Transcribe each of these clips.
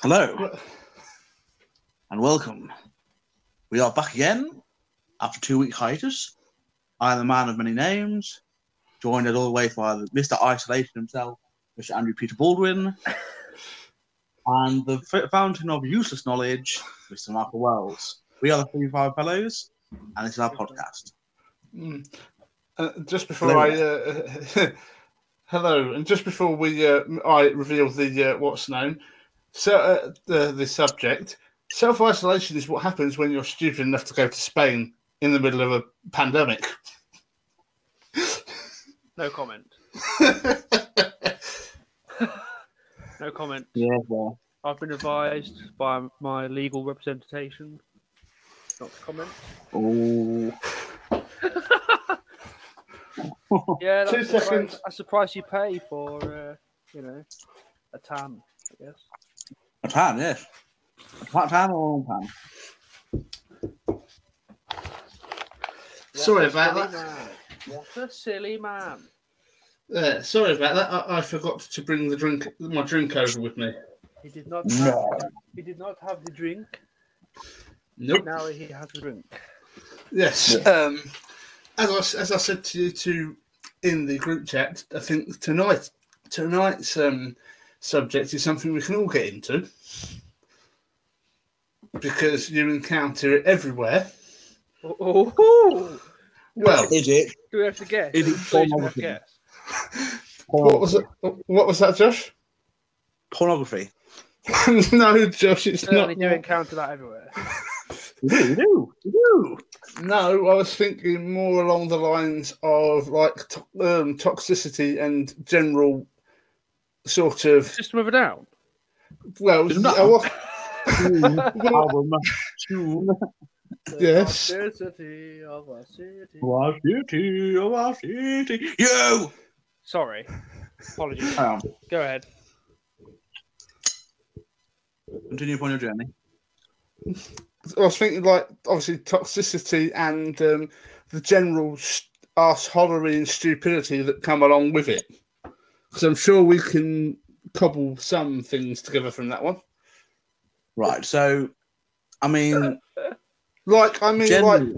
Hello and welcome. We are back again after two week hiatus. I am the man of many names, joined as always by Mr. Isolation himself, Mr. Andrew Peter Baldwin, and the f- fountain of useless knowledge, Mr. Michael Wells. We are the Three Five Fellows, and this is our podcast. Mm. Uh, just before I, uh, hello, and just before we, uh, I reveal the uh, what's known, so uh, the the subject. Self isolation is what happens when you're stupid enough to go to Spain in the middle of a pandemic. No comment. no comment. Yeah, well, I've been advised by my legal representation not to comment. oh, Yeah, Two that's the price- seconds. That's the price you pay for, uh, you know, a tan. I guess. A tan, yes. A flat tan or a long tan? Sorry about that. Man. What a silly man. Uh, sorry about that. I, I forgot to bring the drink, my drink over with me. He did not. No. He did not have the drink. Nope. Now he has the drink. Yes. Um, as I as I said to you to in the group chat, I think tonight tonight's um, subject is something we can all get into because you encounter it everywhere. Oh. Well, Is it? do we have to guess? Is it Please do we have to pornography? guess. what was it? What was that, Josh? Pornography. no, Josh, it's Certainly not. do encounter that everywhere. You do, you do, you do. No, I was thinking more along the lines of like to- um, toxicity and general sort of. System of a Down. Well, Isn't I was- Album tune. Yes. Toxicity of a city. Our city, of our city. You. Sorry. Apologies. Hang on. Go ahead. Continue upon your journey. I was thinking like obviously toxicity and um, the general st- arseholery and stupidity that come along with it. Because I'm sure we can cobble some things together from that one. Right. So, I mean, Like I mean, generally,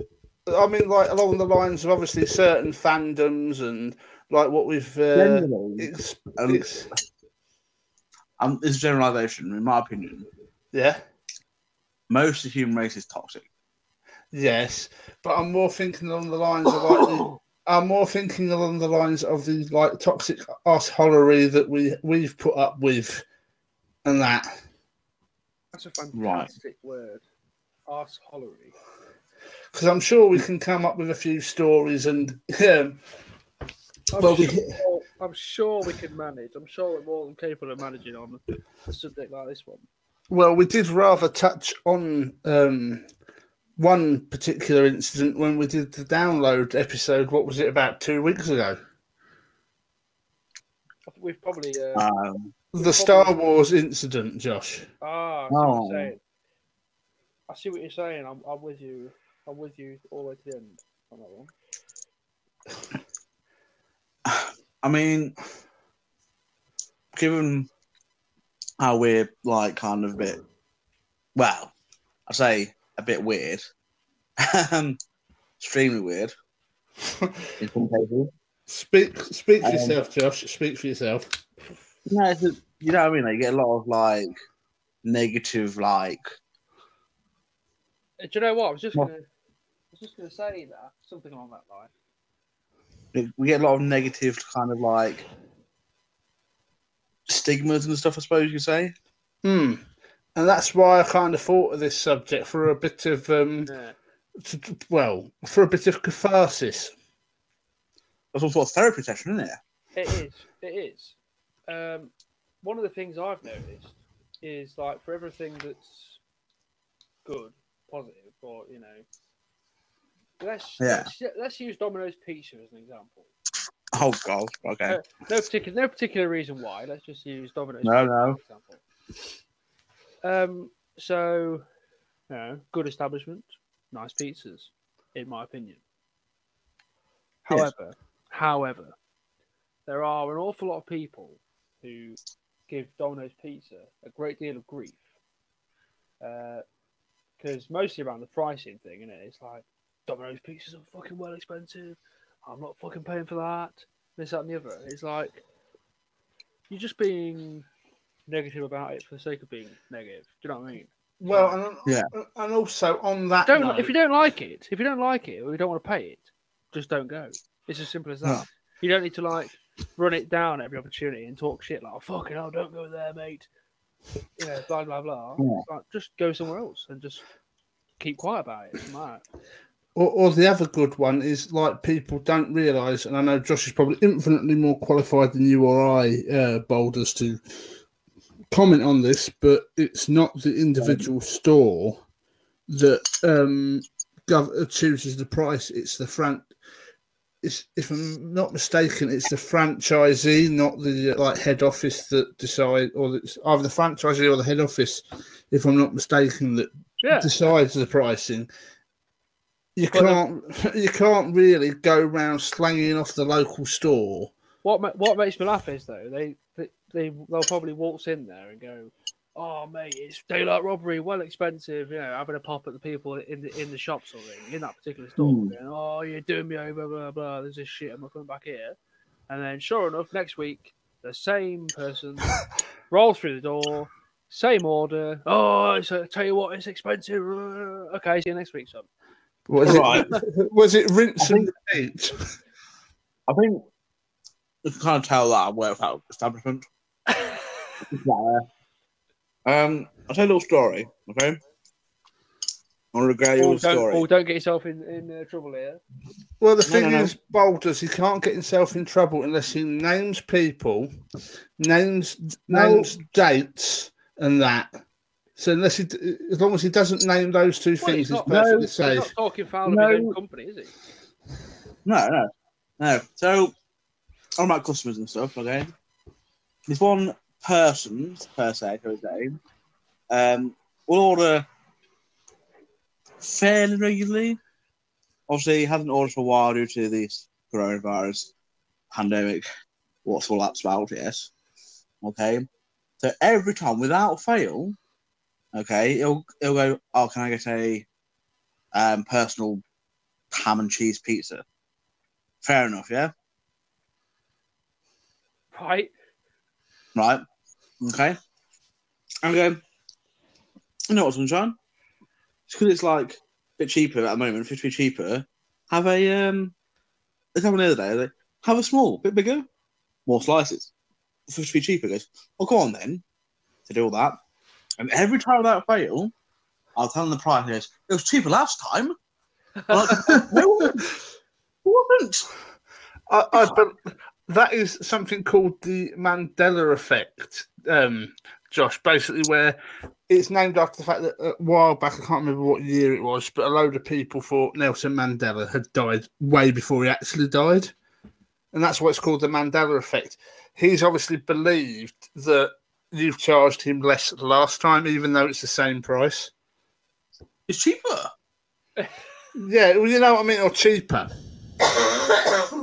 like I mean, like along the lines of obviously certain fandoms and like what we've. Uh, generally, it's, um, it's, um, this generalization. In my opinion, yeah. most of the human race is toxic. Yes, but I'm more thinking along the lines of like I'm more thinking along the lines of the like toxic arseholery that we we've put up with, and that. That's a Right. fantastic word. Arseholery. Because I'm sure we can come up with a few stories and um, I'm, Well, we- I'm sure we can manage. I'm sure we're more than capable of managing on a subject like this one. well, we did rather touch on um, one particular incident when we did the download episode. What was it about two weeks ago? I think We've probably. Uh, Um, The Star Wars incident, Josh. ah, I see what Oh. you're saying. I see what you're saying. I'm, I'm with you. I'm with you all the way to the end on that one. I mean, given how we're like kind of a bit, well, I say a bit weird, um, extremely weird in some cases. Speak, speak for Um, yourself, Josh. Speak for yourself. No, it's just, you know what I mean. Like, you get a lot of like negative, like Uh, Do you know what? I was just Well- gonna, I was just gonna say that something along that line. we get a lot of negative kind of like stigmas and stuff. I suppose you could say. Hmm. And that's why I kind of thought of this subject for a bit of, um, Yeah. t- well, for a bit of catharsis. That's all sort of therapy session, isn't it? It is. It is. Um, one of the things I've noticed is like for everything that's good, positive, or you know, let's Yeah. let's, let's use Domino's Pizza as an example. Oh god. Okay. Uh, No particular no particular reason why. Let's just use Domino's. No, Pizza no. As an example. Um. So, you know, good establishment, nice pizzas, in my opinion. Yes. However, however, there are an awful lot of people who give Domino's Pizza a great deal of grief. Uh, because mostly around the pricing thing, and it? it's like Domino's pizzas are fucking well expensive. I'm not fucking paying for that. This, that, and the other. It's like you're just being negative about it for the sake of being negative. Do you know what I mean? Well, and, Yeah. and also on that Don't note, if you don't like it, if you don't like it or you don't want to pay it, just don't go. It's as simple as that. Yeah. You don't need to like run it down every opportunity and talk shit like, oh, "Fucking hell, don't go there, mate." You know, blah blah blah. Yeah. Like, just go somewhere else and just keep quiet about it. It's mad. Or, or the other good one is like people don't realise, and I know Josh is probably infinitely more qualified than you or I, uh, Boulders, to comment on this, but it's not the individual store that um, gov- chooses the price. It's the front. It's, if I'm not mistaken, it's the franchisee, not the like head office that decide, or it's either the franchisee or the head office, if I'm not mistaken, that Yeah, decides the pricing. You Well, can't you can't really go round slanging off the local store. What what makes me laugh is though they they they they'll probably waltz in there and go, "Oh mate, it's daylight robbery, well expensive." You know, having a pop at the people in the in the shops or thing in that particular store. Going, "Oh, you're doing me over, blah blah. blah. There's this shit. I'm not coming back here." And then, sure enough, next week the same person rolls through the door, same order. Oh, it's, I tell you what, it's expensive. Uh, Okay, see you next week, son. Was Right. it was it rinse I and repeat? I think you can kind of tell that I work for that establishment. Um, I'll tell you a little story, okay? I want to regale you with a don't, story. oh, don't get yourself in, in uh, trouble here. Well, the No, thing no, no. is, Boulders, he can't get himself in trouble unless he names people, names No. names dates, and that. So unless he, as long as he doesn't name those two Well, things, he's he's not- perfectly no, He's safe. not talking foul No. of his own company, is he? No, no, no. So, all about customers and stuff, okay? this one person, per se, per se, um, will order fairly regularly. Obviously, he hasn't ordered for a while due to this coronavirus pandemic. What's all that's about, yes. Okay. So, every time, without fail, okay, he'll, he'll go, Oh, can I get a um, personal ham and cheese pizza? Fair enough, yeah? Right? Right. Okay. And go, you know what, Sunshine? It's because it's like a bit cheaper at the moment, 50 cheaper. Have a, um, let's have another day. Have a small, bit bigger, more slices. 50 cheaper. Goes, well, go on then to do all that. And every time that fail, I'll tell them the price. Goes, it was cheaper last time. I'm like, no, it wasn't. I, I, but that is something called the Mandela effect, um, Josh. Basically, where it's named after the fact that a while back, I can't remember what year it was, but a load of people thought Nelson Mandela had died way before he actually died, and that's what's called the Mandela effect. He's obviously believed that you've charged him less last time, even though it's the same price. It's cheaper. Yeah, well, you know what I mean, or cheaper.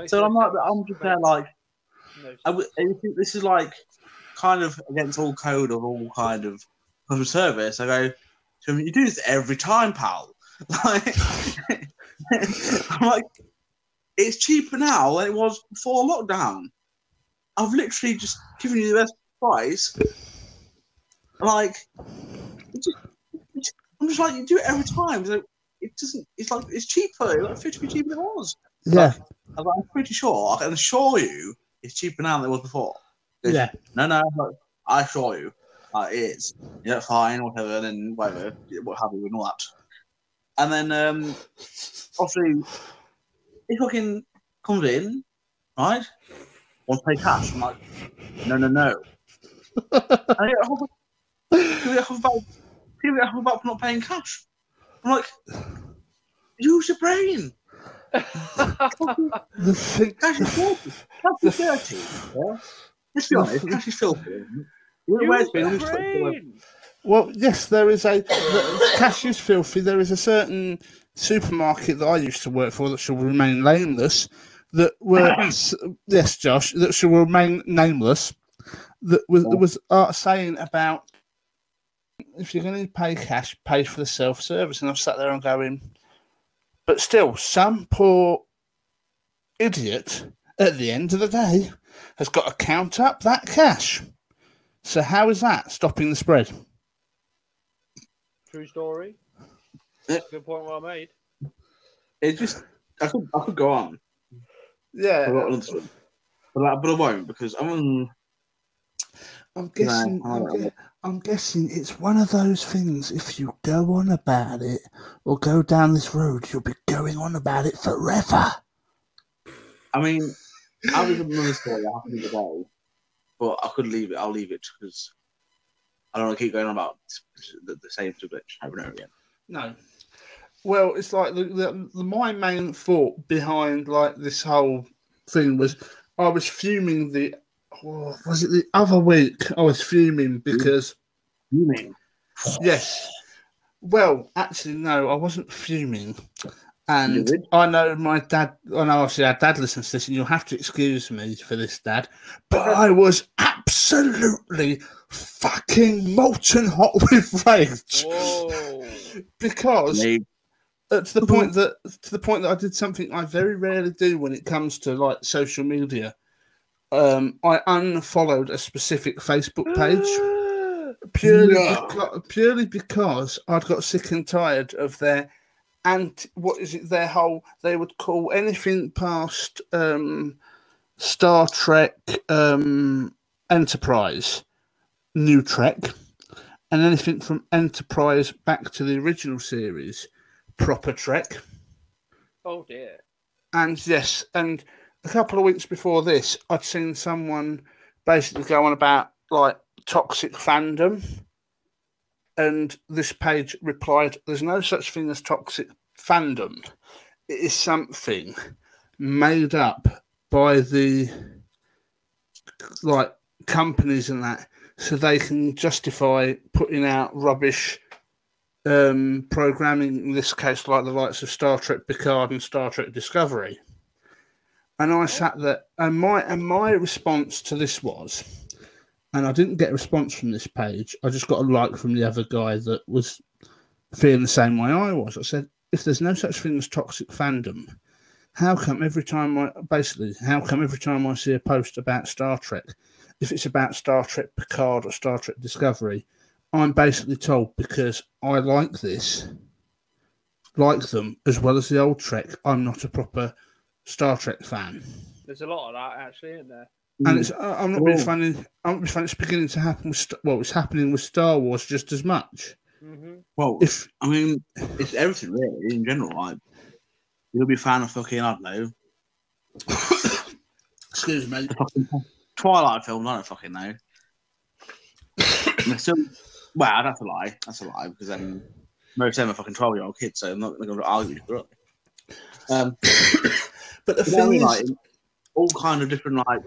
Makes So I'm like. I'm just there like, No I would, I think this is like kind of against all code of all kind of customer service. I go to him, you do this every time, pal. Like, I'm like, it's cheaper now than it was before lockdown. I've literally just given you the best price. Like, it just, it I'm just like, you do it every time. So it doesn't. It's like it's cheaper. It's Like fifty cheaper than it was. Yeah, like, I'm pretty sure. I can assure you, it's cheaper now than it was before. Goes, yeah. No, no, but I assure you, uh, it is. Yeah, fine, whatever, and then whatever, what have you, and all that. And then, um, obviously, he fucking comes in, right? Wants to pay cash. I'm like, no, no, no. and I get a people get huffed about, people get huffed about not paying cash. I'm like, use your brain. The thing, Cash is filthy. Cash is dirty. Yeah? Let's be honest, cash is filthy. You where it's been, Use it's the put away. brain. Well, yes, there is a cash is filthy. There is a certain supermarket that I used to work for that shall remain nameless. That were yes, Josh, that shall remain nameless. that was that was uh, saying about if you're going to pay cash, pay for the self service. And I've sat there and going, but still, some poor idiot at the end of the day has got to count up that cash. So how is that stopping the spread? True story. Yeah. Good point. Well made. It just I could I could go on. Yeah, I've got another. But, I- but I won't because I'm on I'm guessing. No, I I'm, don't gue- I'm guessing it's one of those things. If you go on about it or go down this road, you'll be going on about it forever. I mean I was another story that happened today, but I could leave it. I'll leave it because I don't want to keep going on about the, the same subject over and over again. No. Well, it's like the, the, the my main thought behind like this whole thing was I was fuming the oh, was it the other week I was fuming because mean? yes well actually no I wasn't fuming and? I know my dad I know obviously our dad listens to this and you'll have to excuse me for this dad but I was absolutely fucking molten hot with rage because uh, to the point that to the point that I did something I very rarely do when it comes to like social media. Um, I unfollowed a specific Facebook page purely No. because, purely because I'd got sick and tired of their and what is it their whole they would call anything past um, Star Trek um, Enterprise New Trek and anything from Enterprise back to the original series proper Trek Oh dear. and yes, and a couple of weeks before this, I'd seen someone basically go on about like toxic fandom. And this page replied, There's no such thing as toxic fandom. It is something made up by the like companies and that so they can justify putting out rubbish um, programming, in this case, like the likes of Star Trek Picard and Star Trek Discovery. And I sat there, and my and my response to this was, and I didn't get a response from this page. I just got a like from the other guy that was feeling the same way I was. I said, if there's no such thing as toxic fandom, how come every time I basically how come every time I see a post about Star Trek, if it's about Star Trek Picard or Star Trek Discovery, I'm basically told because I like this, like them as well as the old Trek. I'm not a proper Star Trek fan, There's a lot of that actually, isn't there? and it's I- I'm not really Oh. funny. I'm not being funny. It's beginning to happen with St- well, it's happening with Star Wars just as much. Mm-hmm. Well, If I mean, it's everything really in general. Like, you'll be a fan of fucking I don't know excuse me, Twilight film, I don't fucking know. And they're still, well, that's a lie. That's a lie because then most of them are fucking twelve-year-old kids, so I'm not going to argue with you. Um, but the you know what I thing is, like all kind of different like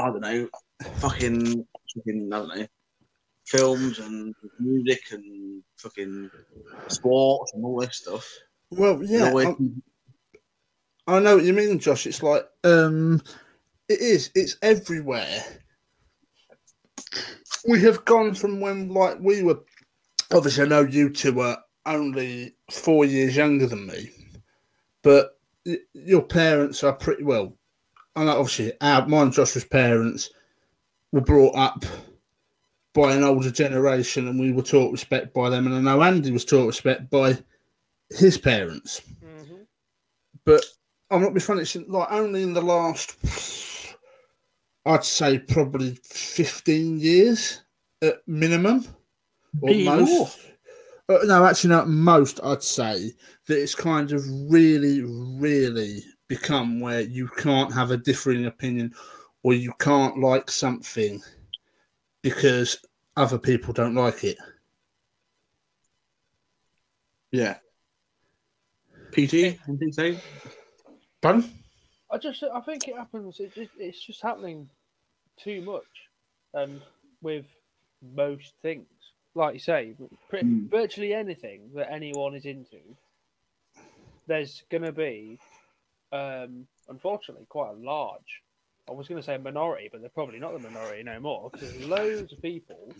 I don't know, fucking, fucking I don't know, films and music and fucking sports and all this stuff. well, yeah, I know what you mean, Josh. It's like um, it is. It's everywhere. We have gone from when, like, we were. Obviously, I know you two were only four years younger than me, but your parents are pretty well. And obviously, our mine and Joshua's parents were brought up by an older generation, and we were taught respect by them. And I know Andy was taught respect by his parents Mm-hmm. but I'm not being funny. It's like only in the last, I'd say probably 15 years at minimum, or most. more. Uh, no, actually, not most. I'd say that it's kind of really, really become where you can't have a differing opinion, or you can't like something because other people don't like it. Yeah. PT, anything to say? Pardon? I just I think it happens. It just, it's just happening too much, and with most things, like you say, Mm. virtually anything that anyone is into, there's going to be, um, unfortunately, quite a large I was going to say minority, but they're probably not the minority no more because there's loads of people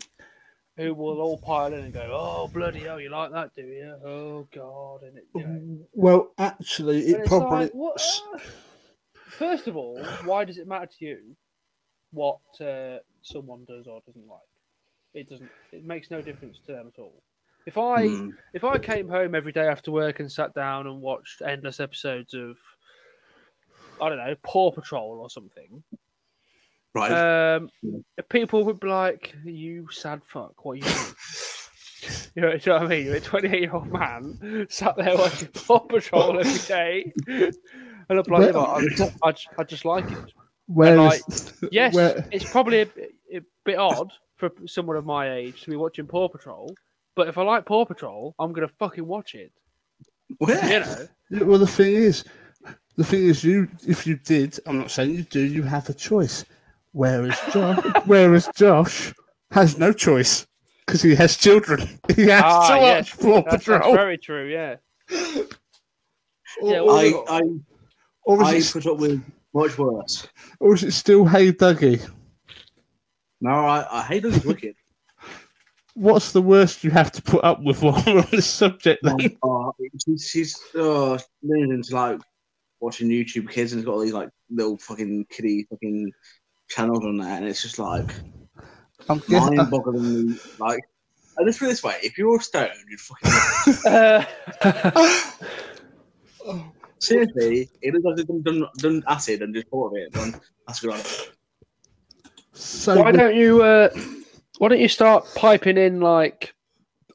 who will all pile in and go, "Oh bloody hell, you like that, do you? Oh god!" And it, you know, Well, actually, it probably. like, what? uh, First of all, why does it matter to you what uh, someone does or doesn't like? It doesn't. It makes no difference to them at all. If I Hmm. if I came home every day after work and sat down and watched endless episodes of I don't know Paw Patrol or something, Right. um, Yeah. people would be like, "You sad fuck, what are you doing?" You know, do you know what I mean? You're a 28 year old man sat there watching Paw Patrol every day, and I'm like, Well- I, just, I, just, I just like it. Where like, is- Yes, where- it's probably a, a bit odd for someone of my age to be watching Paw Patrol, but if I like Paw Patrol, I'm gonna fucking watch it. Where? You know, Yeah, Well, the thing is, the thing is, you if you did, I'm not saying you do, you have a choice. Whereas Josh, whereas Josh has no choice because he has children. He has Ah, to yes. watch Paw that's, that's Patrol. very true. Yeah, Or, Yeah, I, I, or, I is it, put up with much worse. or is it still Hey Duggee? No, I, I. It's wicked. What's the worst you have to put up with while we're on this subject? Then? oh, she's she's oh, leaning into like watching YouTube kids and it's got all these like little fucking kiddie fucking channels on there, and it's just like I'm guessing, mind-bogglingly like. And let's put it this way: if you're stoned, you'd fucking seriously. It looks like they've done, done, done acid and just thought of it. That's good. So why don't you? Uh, why don't you start piping in like,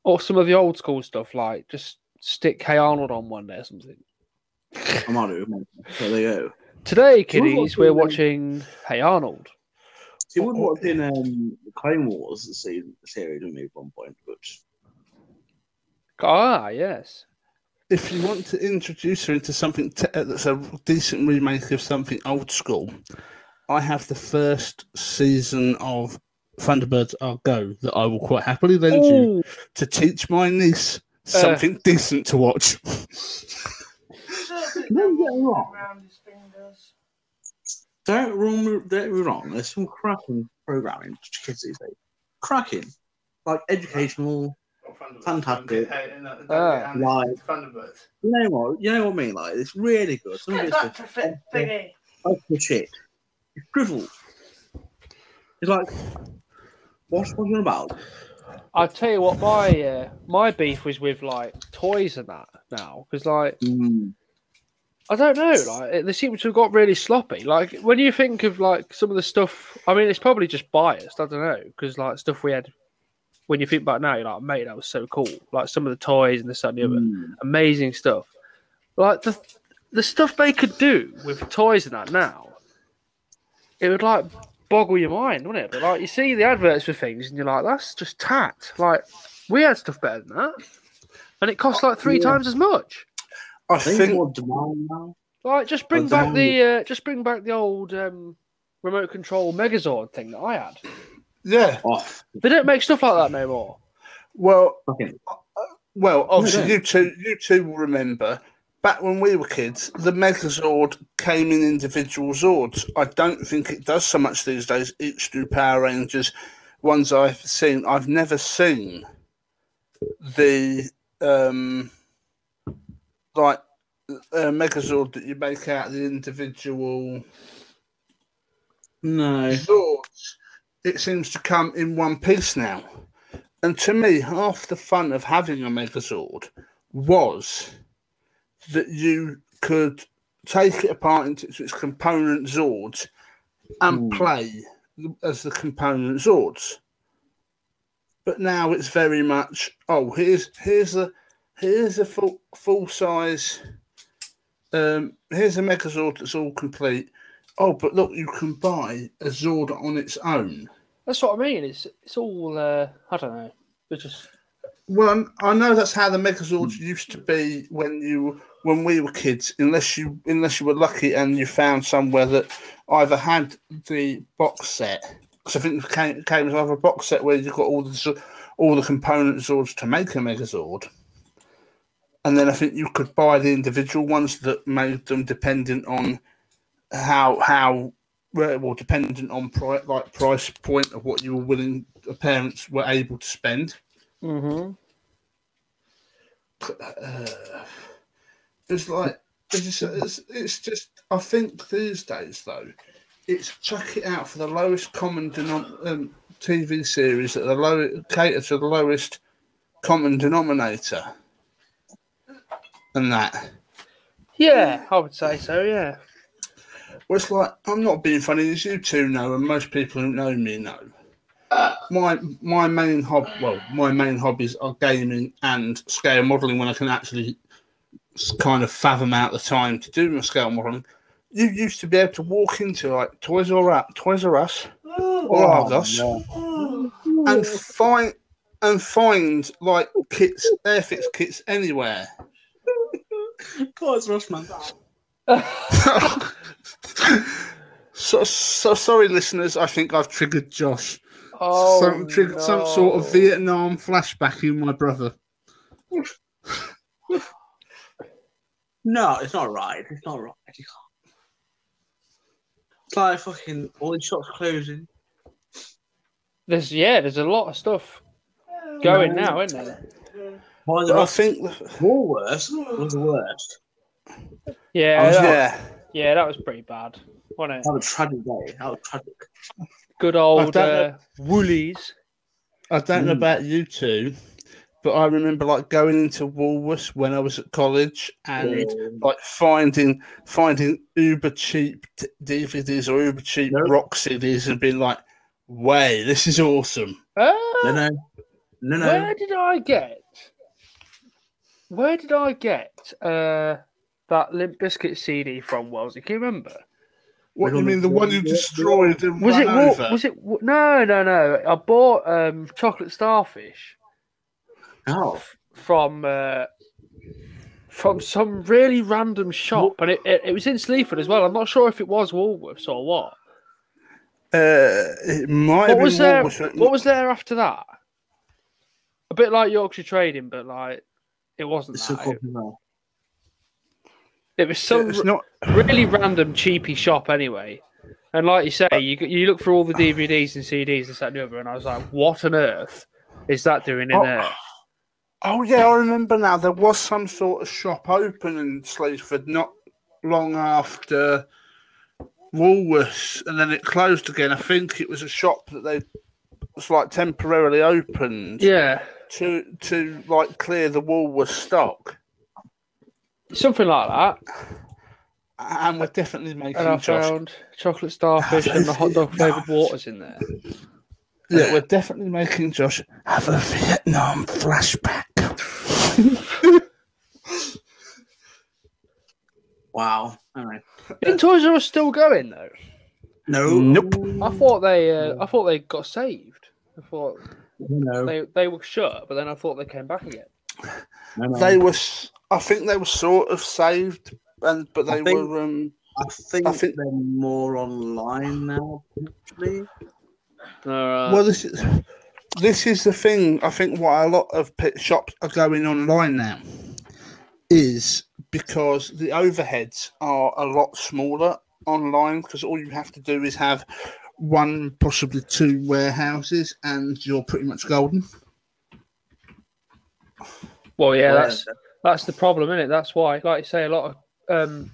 or some of the old school stuff, like just stick Hey Arnold on one day or something. I might do. So there you go. Today, Can we kiddies, we're the- watching Hey Arnold. See, we watched in um, Clone Wars season, series with me at one point, but Ah, yes. if you want to introduce her into something te- uh, that's a decent remake of something old school, I have the first season of Thunderbirds Are Go that I will quite happily lend you to teach my niece something decent to watch. No, get me wrong. Don't wrong, don't get me wrong. There's some cracking programming to kids these days. Cracking, like educational. Fantastic. Ah. Like, you know what? You know what I mean? Like, it's really good. Some of it's just thingy. like the shit. It's drivel. It's like, what's what you on about? I'll tell you what, my uh, my beef was with like toys and that now because like Mm. I don't know, like it- they seem to have got really sloppy. Like when you think of like some of the stuff, I mean, it's probably just biased. I don't know because like stuff we had when you think back now, you're like, mate, that was so cool. Like some of the toys and this that, and the other, Mm. amazing stuff. Like the the stuff they could do with toys and that now, it would like boggle your mind, wouldn't it? But like you see the adverts for things and you're like, that's just tat. Like we had stuff better than that, and it costs like three Yeah. times as much. I I think think more demand now. Like just bring back the uh, just bring back the old um, remote control Megazord thing that I had. yeah. Off. They don't make stuff like that no more. Well, Fucking. well, obviously don't. you two, you two will remember back when we were kids, the Megazord came in individual Zords. I don't think it does so much these days. Each do Power Rangers. Ones I've seen, I've never seen the um like uh, Megazord that you make out of the individual No. Zords. It seems to come in one piece now. And to me, half the fun of having a Megazord was that you could take it apart into its component Zords and Hmm. play as the component Zords. But now it's very much oh here's here's a here's a full full size um here's a Megazord that's all complete. Oh, but look, you can buy a Zord on its own. That's what I mean. It's it's all uh, I don't know. It's just Well, I know that's how the Megazords hmm. used to be when you when we were kids. Unless you unless you were lucky and you found somewhere that either had the box set. Because I think it came, came as either a box set where you got all the all the component Zords to make a Megazord. And then I think you could buy the individual ones that made them dependent on how how well, dependent on pri- like price point of what you were willing, the parents were able to spend. Mm-hmm. Uh, it's like it's just, it's, it's just. I think these days though, it's chuck it out for the lowest common denom- um, TV series that the low cater to the lowest common denominator, and that. Yeah, I would say so. Yeah. Well, it's like I'm not being funny, as you two know, and most people who know me know. My my main hob, well, my main hobbies are gaming and scale modelling. When I can actually kind of fathom out the time to do my scale modelling, you used to be able to walk into like Toys R Us, Toys R Us, or oh, Argos, no. and find and find like kits, airfix kits anywhere. Toys R Us, man. so, so sorry, listeners. I think I've triggered Josh. Oh, some, triggered some sort of. Vietnam flashback in my brother. No, it's not right. It's not right. You can't. It's like fucking all these shops closing. There's yeah, there's a lot of stuff going now, isn't there? Toys But R I Us think, Woolworths was the worst. Yeah, was- that, yeah, yeah, that was pretty bad, wasn't it? That was a tragic day. That was tragic. Good old uh, Woolies. I don't know Mm. about you two, but I remember like going into Woolworths when I was at college and like finding finding uber cheap DVDs or uber cheap Nope. rock CDs and being like, "Way, this is awesome." Uh, No, no, no, no. Where did I get? Where did I get uh, that Limp Bizkit CD from? Wellesley, can you remember? What do you mean, the one you destroyed and Was it? ran over? Was it? No, no, no. I bought um, chocolate starfish Oh, from uh, from some really random shop, and it, it, it was in Sleaford as well. I'm not sure if it was Woolworths or what. Uh, it might have What was there? Woolworths, What was there after that? A bit like Yorkshire Trading, but like it wasn't it's that. so It, cool. It was some It's not. really random cheapy shop anyway. And like you say, you you look for all the DVDs and CDs this that and the other, and I was like, what on earth is that doing in Oh, there? Oh yeah, I remember now. There was some sort of shop open in Sleaford not long after Woolworths, and then it closed again. I think it was a shop that they was like temporarily opened Yeah, to to like clear the Woolworths stock. Something like that. And we're definitely making And I Josh. found chocolate starfish and the hot dog flavored waters in there. Yeah, we're definitely making Josh have a Vietnam flashback. Wow. All right. Isn't Toys R Us still going though? No. Nope. I thought they, uh, I thought they got saved. I thought No. they they were shut, but then I thought they came back again. no, no. They were, s- I think they were sort of saved, and but I they think- were. Um, I think, I think- they're more online now. Potentially. All right. Well, this is this is the thing. I think why a lot of pit shops are going online now is because the overheads are a lot smaller online because all you have to do is have one, possibly two warehouses, and you're pretty much golden. well, yeah, Well, that's that's the problem, isn't it? That's why, like you say, a lot of um,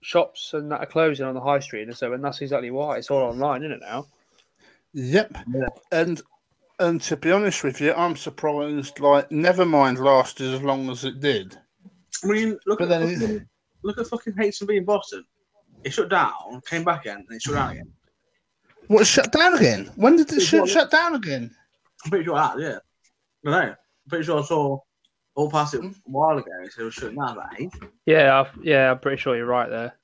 shops and that are closing on the high street and so, and that's exactly why it's all online, isn't it now? Yep. Yeah. And and to be honest with you, I'm surprised. Like, never mind lasted as long as it did. I mean, look But at then fucking, look at fucking H&B in Boston. It shut down, came back again, and it shut down again. What shut down again? When did it It shut, shut down again? I'm pretty sure that, yeah. I know. I'm pretty sure I saw all past it a while ago. So it was shutting down that eight. Yeah, I've, yeah, I'm pretty sure you're right there.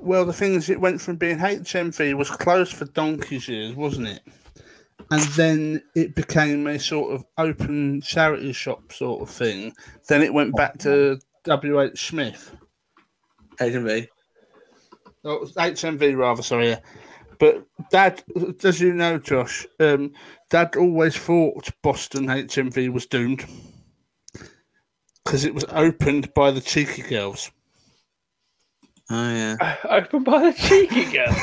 Well, the thing is, it went from being HMV was closed for donkey's years, wasn't it? And then it became a sort of open charity shop sort of thing. Then it went back to WH Smith. H&B. Oh, it was HMV rather, sorry. Yeah. But Dad, as you know, Josh, um, Dad always thought Boston HMV was doomed because it was opened by the cheeky girls. Oh yeah. Opened by the cheeky girl.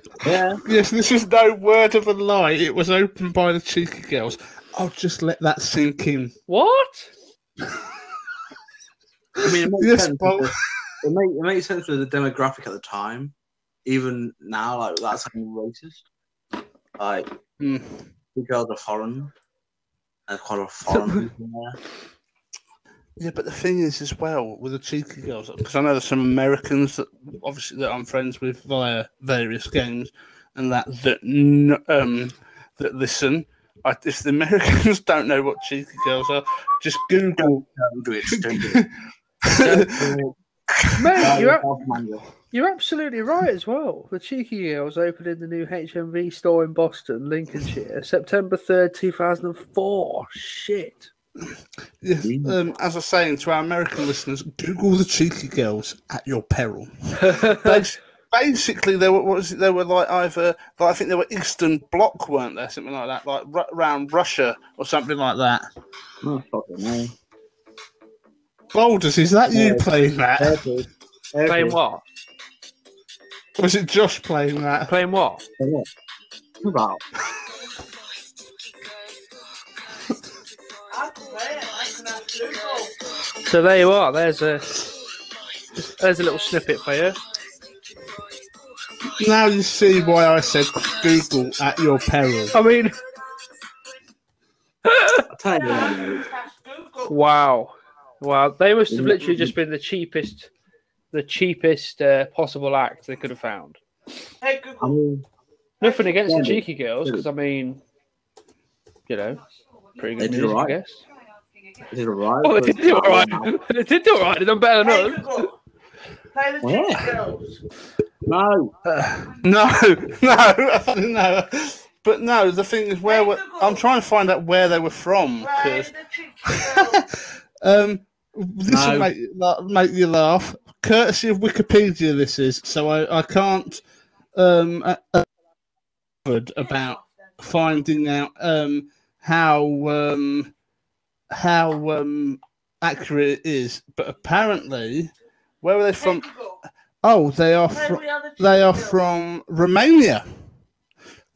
Yeah. Yes, this is no word of a lie. It was opened by the cheeky girls. I'll just let that sink in. what? I mean, it makes Yes, sense. Paul. It, make, it makes sense with the demographic at the time. Even now, like that's like racist. Like Hmm. the girls are foreign. There's quite a lot foreign people there. Yeah, but the thing is, as well, with the cheeky girls, because I know there's some Americans that obviously that I'm friends with via various games, and that that n- um that listen. I, if the Americans don't know what cheeky girls are, just Google. Don't do it. Don't do it. Don't do it. Mate, you're, ab- you're absolutely right as well. The Cheeky Girls opened in the new HMV store in Boston, Lincolnshire, September 3rd, 2004. Shit. Yes, um, as I was saying to our American listeners, Google the cheeky girls at your peril. Bas- Basically, they were what was it? They were like either like I think they were Eastern Bloc, weren't there? Something like that, like ru- around Russia or something like that. Oh, fucking hell. Boulders, is that you Yeah. playing that? Careful. Playing what? Was it Josh playing that? Playing what? About. So there you are. There's a there's a little snippet for you. Now you see why I said Google at your peril. I mean, I'll tell you what, mate. wow, wow. They must have literally just been the cheapest, the cheapest uh, possible act they could have found. I mean, Nothing against the cheeky girls, because I mean, you know, pretty good did music, I alright. guess. Is it alright? Oh, they did do all right. they did do all right. They done better than us. Play the Yeah. Girls. No. No, no, no. But no, the thing is, where were, I'm trying to find out where they were from because the Cheeky Girls. um, this No. will make, la- make you laugh. Courtesy of Wikipedia, this is so I, I can't um uh, uh, about finding out um how um how um accurate it is, but apparently, where are they from? Cheeky Oh, they are from. They are from Romania.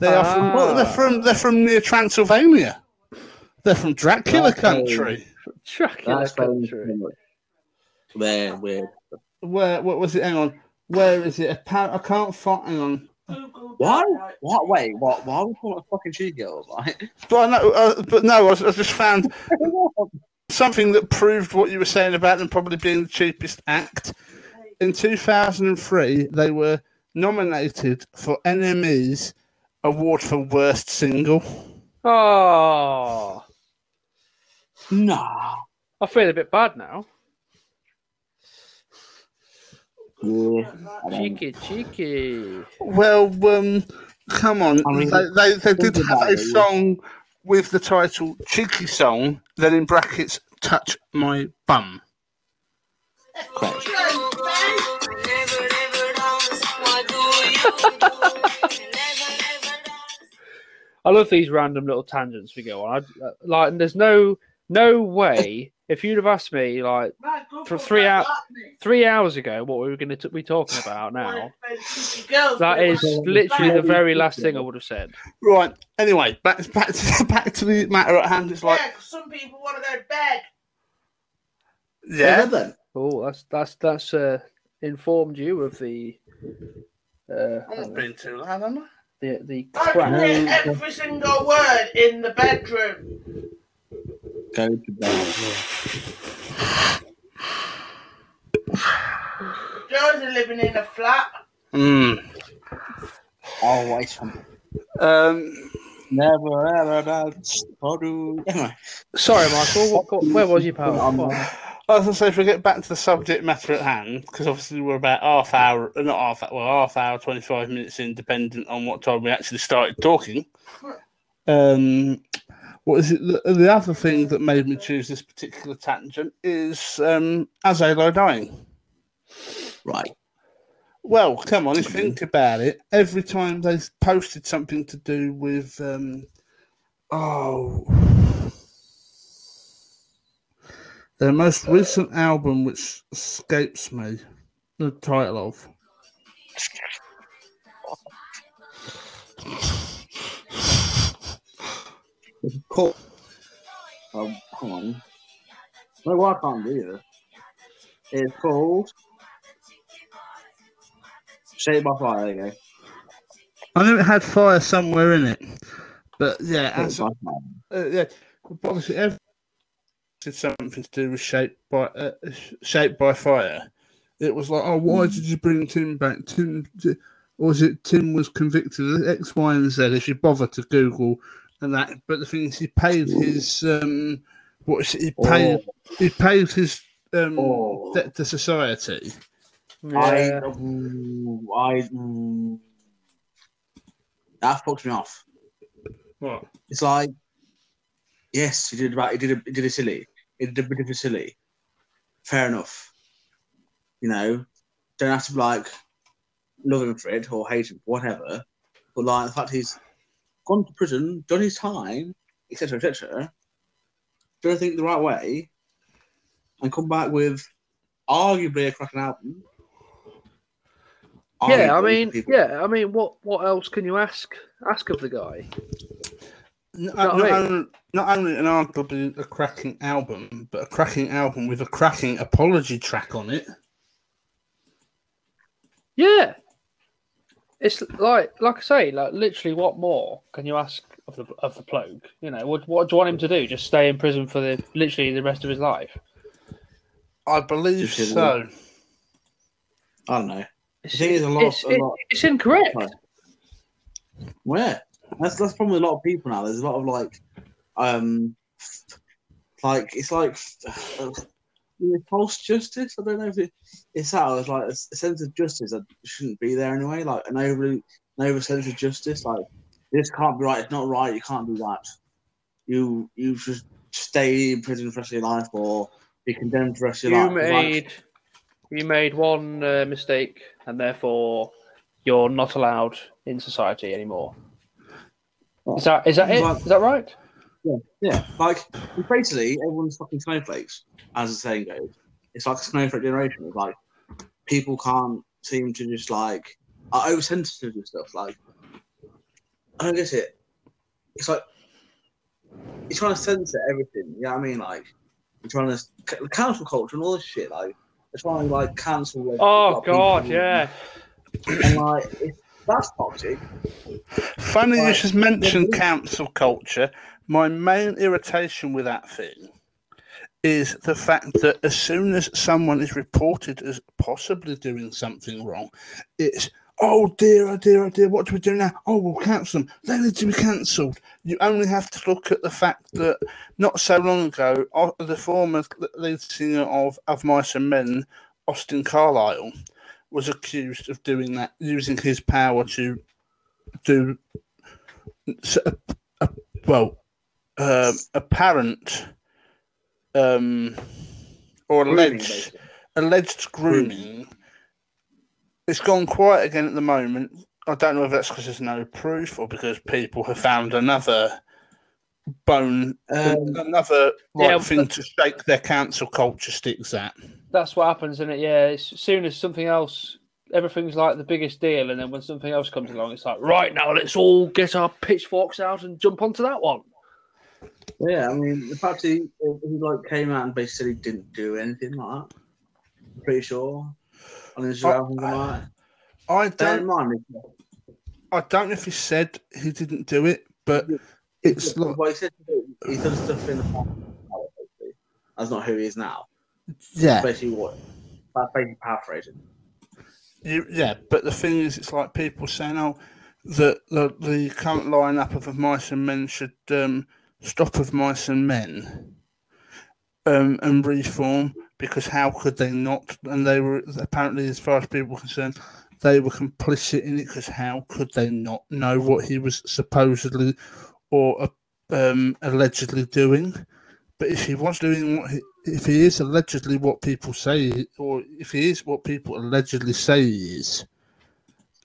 They are from. Well, they're from. They're from near Transylvania. They're from Dracula Okay. country. Dracula That's country. Weird, where Where? What was it? Hang on. Where is it? Appar- I can't find. Hang on. Google Why? What? Wait, what? Why are we talking about fucking cheese girls? Like, But I know. Uh, but no, I, I just found something that proved what you were saying about them probably being the cheapest act. In 2003, they were nominated for NME's award for worst single. Oh, no. I feel a bit bad now. Yeah. Cheeky, cheeky. Well, um, come on. I mean, they, they, they did have a it, yeah. song with the title Cheeky Song, then in brackets, Touch My Bum. Correct. I love these random little tangents we go on. I, uh, like, and there's no no way if you'd have asked me like Right, Google For three that, hou- that, three hours ago what we were going to be talking about now, the Cheeky Girls. that Play is the- literally the very last thing I would have said. Right. Anyway, back back to back to the matter at hand. It's like, Yeah, 'cause some people want to go to bed. Yeah. yeah, then. Oh, that's that's that's uh, informed you of the uh, I've been being too loud, am I? the the I can hear every single word in the bedroom. Go to bed. Joe's living in a flat. Mm. Oh, wait. some- Um, Never ever dance. Or Sorry, Michael. What, what, where was you, pal? Um, I was going to say, if we get back to the subject matter at hand, because obviously we're about half hour, uh, not half, well, half hour, 25 minutes in, dependent on what time we actually started talking. Um, what is it? The, the other thing that made me choose this particular tangent is um, As I Lie Dying. Right. Well, come on, if you think about it, every time they posted something to do with, um, oh, their most recent album, which escapes me the title of, Cool. Um, hang on. No, well, I can't do this. It's called Shaped by Fire. There you go. I knew it had fire somewhere in it, but yeah, as, Shaped by Fire. uh, yeah. Obviously, everything did something to do with shaped by uh, shaped by fire. It was like, oh, why did you bring Tim back? Tim, or was it Tim was convicted of X, Y, and Z? If you bother to Google and that, but the thing is, he paid his um, what is it? He paid he paid his um Oh. debt to society. I, Yeah. ooh, I, ooh. that fucks me off. What? It's like, yes, he did about, he did a, he did a silly, he did a bit of a silly. Fair enough. You know, don't have to like love him for it or hate him, whatever. But like the fact he's gone to prison, done his time, etc., etc., do I think the right way, and come back with arguably a cracking album. Yeah, I mean, yeah, I mean, what what else can you ask ask of the guy? Not, what I not only, not only an arguably a cracking album, but a cracking album with a cracking apology track on it. Yeah, it's like like I say, like literally, what more can you ask of the of the bloke? You know, what what do you want him to do? Just stay in prison for the literally the rest of his life? I believe Just his so. I don't know. It's, thing is, a lot- it's, a it- lot- it's incorrect. Where? That's that's the problem with a lot of people now. There's a lot of like, um, like it's like uh, false justice. I don't know if it, it's that or it's like a, sense of justice that shouldn't be there anyway. Like an over an over sense of justice. Like this can't be right. It's not right. You can't do that. You you should stay in prison for the rest of your life or be condemned for the rest of your You life. It's like- made you made one uh, mistake, and therefore you're not allowed in society anymore. Is that is that it? Is that right? Yeah, like basically everyone's fucking snowflakes, as the saying goes. It's like a snowflake generation. It's like people can't seem to just like are oversensitive and stuff. Like I don't get it. It's like you're trying to censor everything. You know what I mean? Like you're trying to cancel culture and all this shit. Like they're trying to like cancel. like, Oh of God, yeah. And like if that's toxic. Funny you Right. just mentioned cancel culture. My main irritation with that thing is the fact that as soon as someone is reported as possibly doing something wrong, it's oh dear, oh dear, oh dear, what do we do now? Oh, we'll cancel them. They need to be cancelled. You only have to look at the fact that not so long ago, the former lead singer of Of Mice and Men, Austin Carlile, was accused of doing that, using his power to do well um apparent um or alleged basically. alleged grooming. It's gone quiet again at the moment. I don't know if that's because there's no proof or because people have found another bone, Um, another like, Yeah, thing to shake their cancel culture sticks at. That's what happens, isn't it? Yeah. It's, as soon as something else, everything's like the biggest deal, and then when something else comes along, it's like right now, let's all get our pitchforks out and jump onto that one. Yeah, I mean, the fact he, he like came out and basically didn't do anything like that. I'm pretty sure. On his album, like, I don't mind. I don't know if he said he didn't do it, but it's like, Well, he said he's done stuff in the past. That's not who he is now. yeah, Basically, what? That's basically paraphrasing. You, yeah, but the thing is, it's like people saying, "Oh, the the, the current lineup of mice and men should um, stop of mice and men um, and reform because how could they not?" And they were apparently, as far as people were concerned, they were complicit in it because how could they not know what he was supposedly or uh, um, allegedly doing? But if he was doing what he, if he is allegedly what people say, or if he is what people allegedly say he is,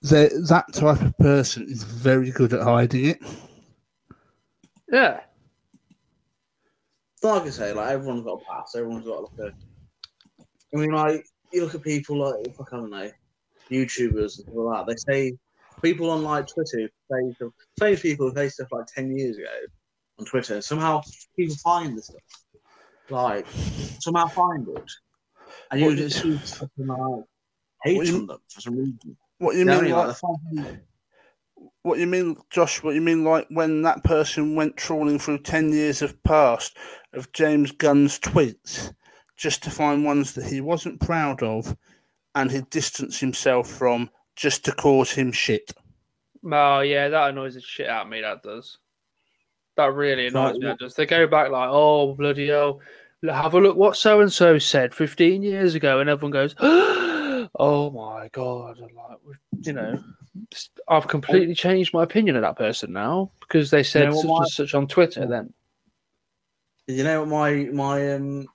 that that type of person is very good at hiding it. Yeah. Like I say, like everyone's got a past. Everyone's got like a. I mean, like you look at people like fuck, I don't know. YouTubers and all that, they say people on like Twitter say stuff, famous people who say stuff like ten years ago on Twitter. Somehow people find the stuff, like somehow find it, and you What- just see something like hate What you- them for some reason. What you You mean, like, Like, what you mean, Josh? What you mean, like when that person went trawling through ten years of past of James Gunn's tweets, just to find ones that he wasn't proud of, and he'd distance himself from, just to cause him shit. Oh yeah, that annoys the shit out of me. That does. That really annoys Right, me. That does. They go back like, oh bloody hell, have a look what so and so said 15 years ago, and everyone goes, oh my god, like you know, I've completely changed my opinion of that person now because they said know such my- and such on Twitter. Then You know what my my um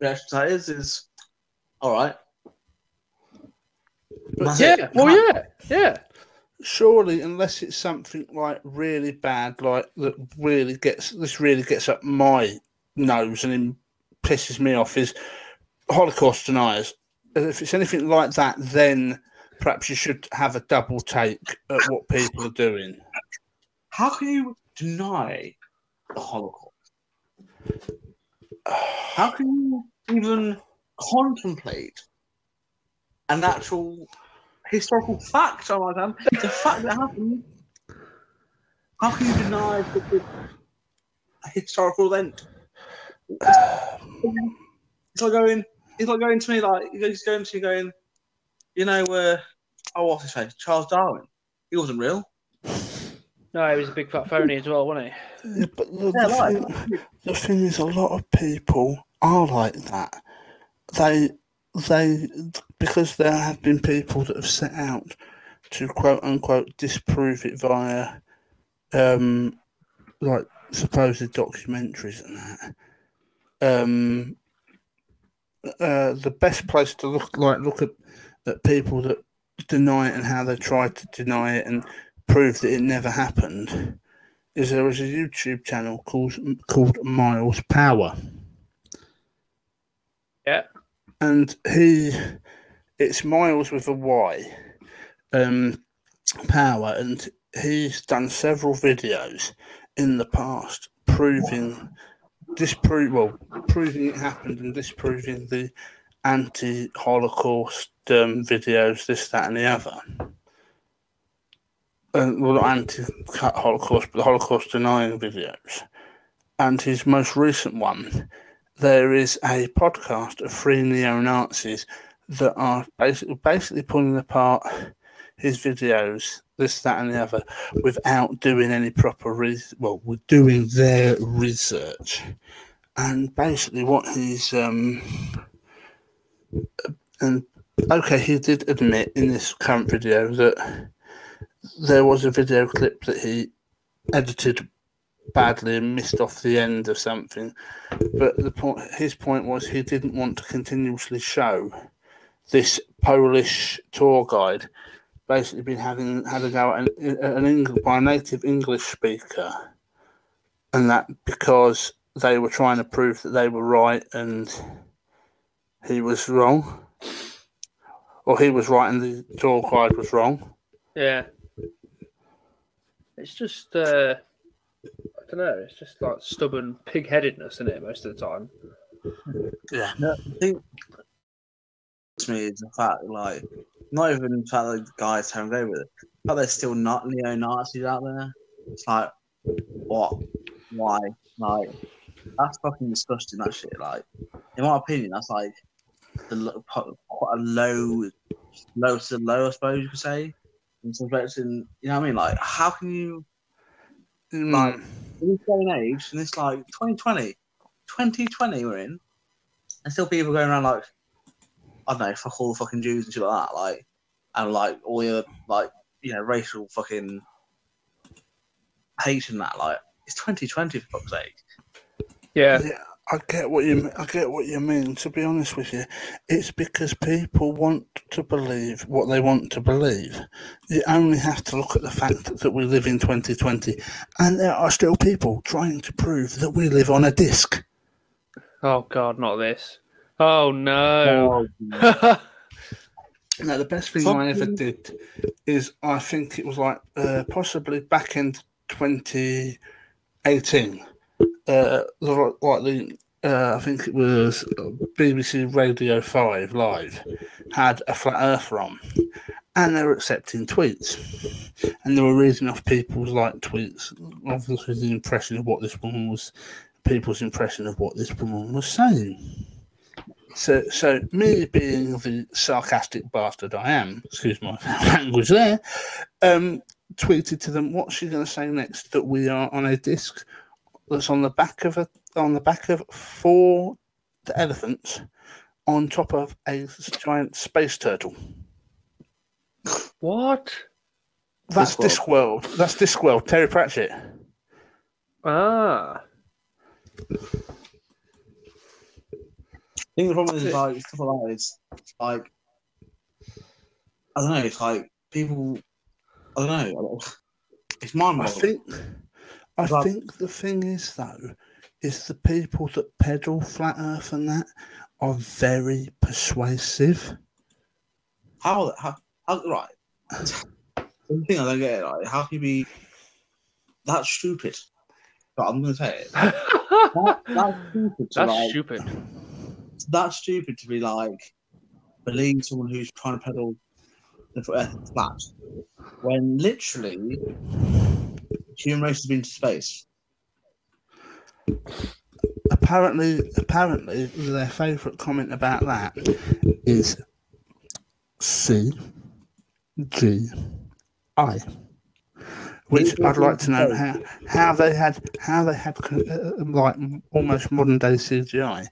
reaction to that is? Is all right. That's it. yeah, well yeah, yeah. Surely, unless it's something like really bad, like that really gets this really gets up my nose and pisses me off, is Holocaust deniers. If it's anything like that, then perhaps you should have a double take at what people are doing. How can you deny the Holocaust? How can you even contemplate an actual historical fact? God, the fact that happened. How can you deny a, historical event? It's like going. It's like going to me like he's going to you going. You know, uh, oh, what's his face? Charles Darwin. He wasn't real. No, he was a big fat phony as well, wasn't he? Yeah, but the, Yeah, the, like, thing, the thing is, a lot of people are like that. They, they, because there have been people that have set out to quote unquote disprove it via, um, like supposed documentaries and that. Um, uh, the best place to look like look at, at people that deny it and how they try to deny it and prove that it never happened is there is a YouTube channel called called Myles Power, Yeah. and he it's Miles with a Y, um, Power, and he's done several videos in the past proving disprove well proving it happened and disproving the anti-Holocaust um, videos, this, that, and the other. Uh, well, not anti-Holocaust, but the Holocaust denying videos. And his most recent one, there is a podcast of three neo-Nazis that are basically basically pulling apart his videos, this, that, and the other, without doing any proper re- well, with doing their research. And basically, what he's um, and okay, he did admit in this current video that there was a video clip that he edited badly and missed off the end of something. But the point, his point was he didn't want to continuously show this Polish tour guide basically been having had a go at an, an English by a native English speaker, and that because they were trying to prove that they were right and he was wrong, or he was right and the tour guide was wrong. Yeah. It's just, uh, I don't know, it's just like stubborn pig headedness, isn't it, most of the time? Yeah. I think to me is the fact, like, not even the fact that the guys don't go with it, but there's still not neo Nazis out there. It's like, what? Why? Like, that's fucking disgusting. That shit. Like, in my opinion, that's like the quite a low, low to low, I suppose you could say. Respects, in you know what I mean? Like, how can you Mm, Like- in this day and age, in this like 2020, 2020 we're in, and still people going around like, I don't know, fuck all the fucking Jews and shit like that, like, and like all the other, like, you know, racial fucking hate and that, like, it's 2020 for fuck's sake. Yeah. yeah, I get what you I get what you mean. To be honest with you, it's because people want to believe what they want to believe. You only have to look at the fact that we live in 2020, and there are still people trying to prove that we live on a disc. Oh, God, not this. Oh, no. No, the best thing Fuck I ever did is I think it was like uh, possibly back in 2018. Uh, like the uh, I think it was BBC Radio 5 Live had a flat earther on and they were accepting tweets and they were reading off people's like tweets, obviously the impression of what this woman was, people's impression of what this woman was saying. So, so me being the sarcastic bastard I am, excuse my language there, um, tweeted to them, "What's she going to say next? That we are on a disc that's on the back of a on the back of four elephants on top of a giant space turtle. What? That's Discworld. Discworld. That's Discworld. Terry Pratchett. Ah. I think the problem is like stuff like that is like I don't know. It's like people. I don't know. It's mind I think. I But- think the thing is though, is the people that peddle flat Earth and that are very persuasive. How, how, how, right. The thing I don't get, like, how can you be that stupid? But I'm going to say it. That, that's stupid to That's like, stupid. that's stupid to be like, believe someone who's trying to peddle the earth flat. When literally, human race has been to space. apparently apparently their favourite comment about that is C G I. Which I'd like to know how, how they had how they had uh, like almost modern day CGI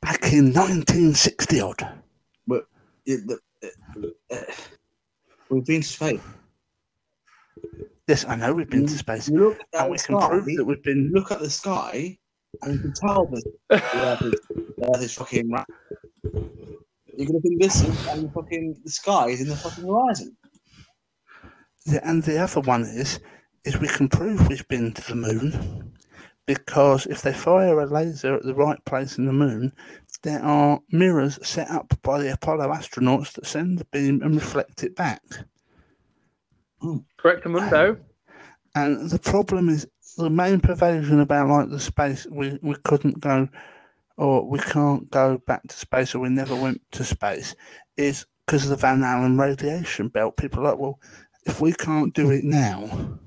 back in 1960 odd. It- the- it- uh, we've been to space. Yes, I know we've been to space, You look at and we the can sky, prove that we've been. look at the sky and you can tell that the earth is, the earth is fucking round. You can look in this and the fucking the sky is in the fucking horizon. Yeah, and the other one is, is we can prove we've been to the moon, because if they fire a laser at the right place in the moon, there are mirrors set up by the Apollo astronauts that send the beam and reflect it back. Correct, Mundo. And the problem is the main pervasion about like the space we, we couldn't go or we can't go back to space or we never went to space is because of the Van Allen radiation belt. People are like, well, if we can't do it now,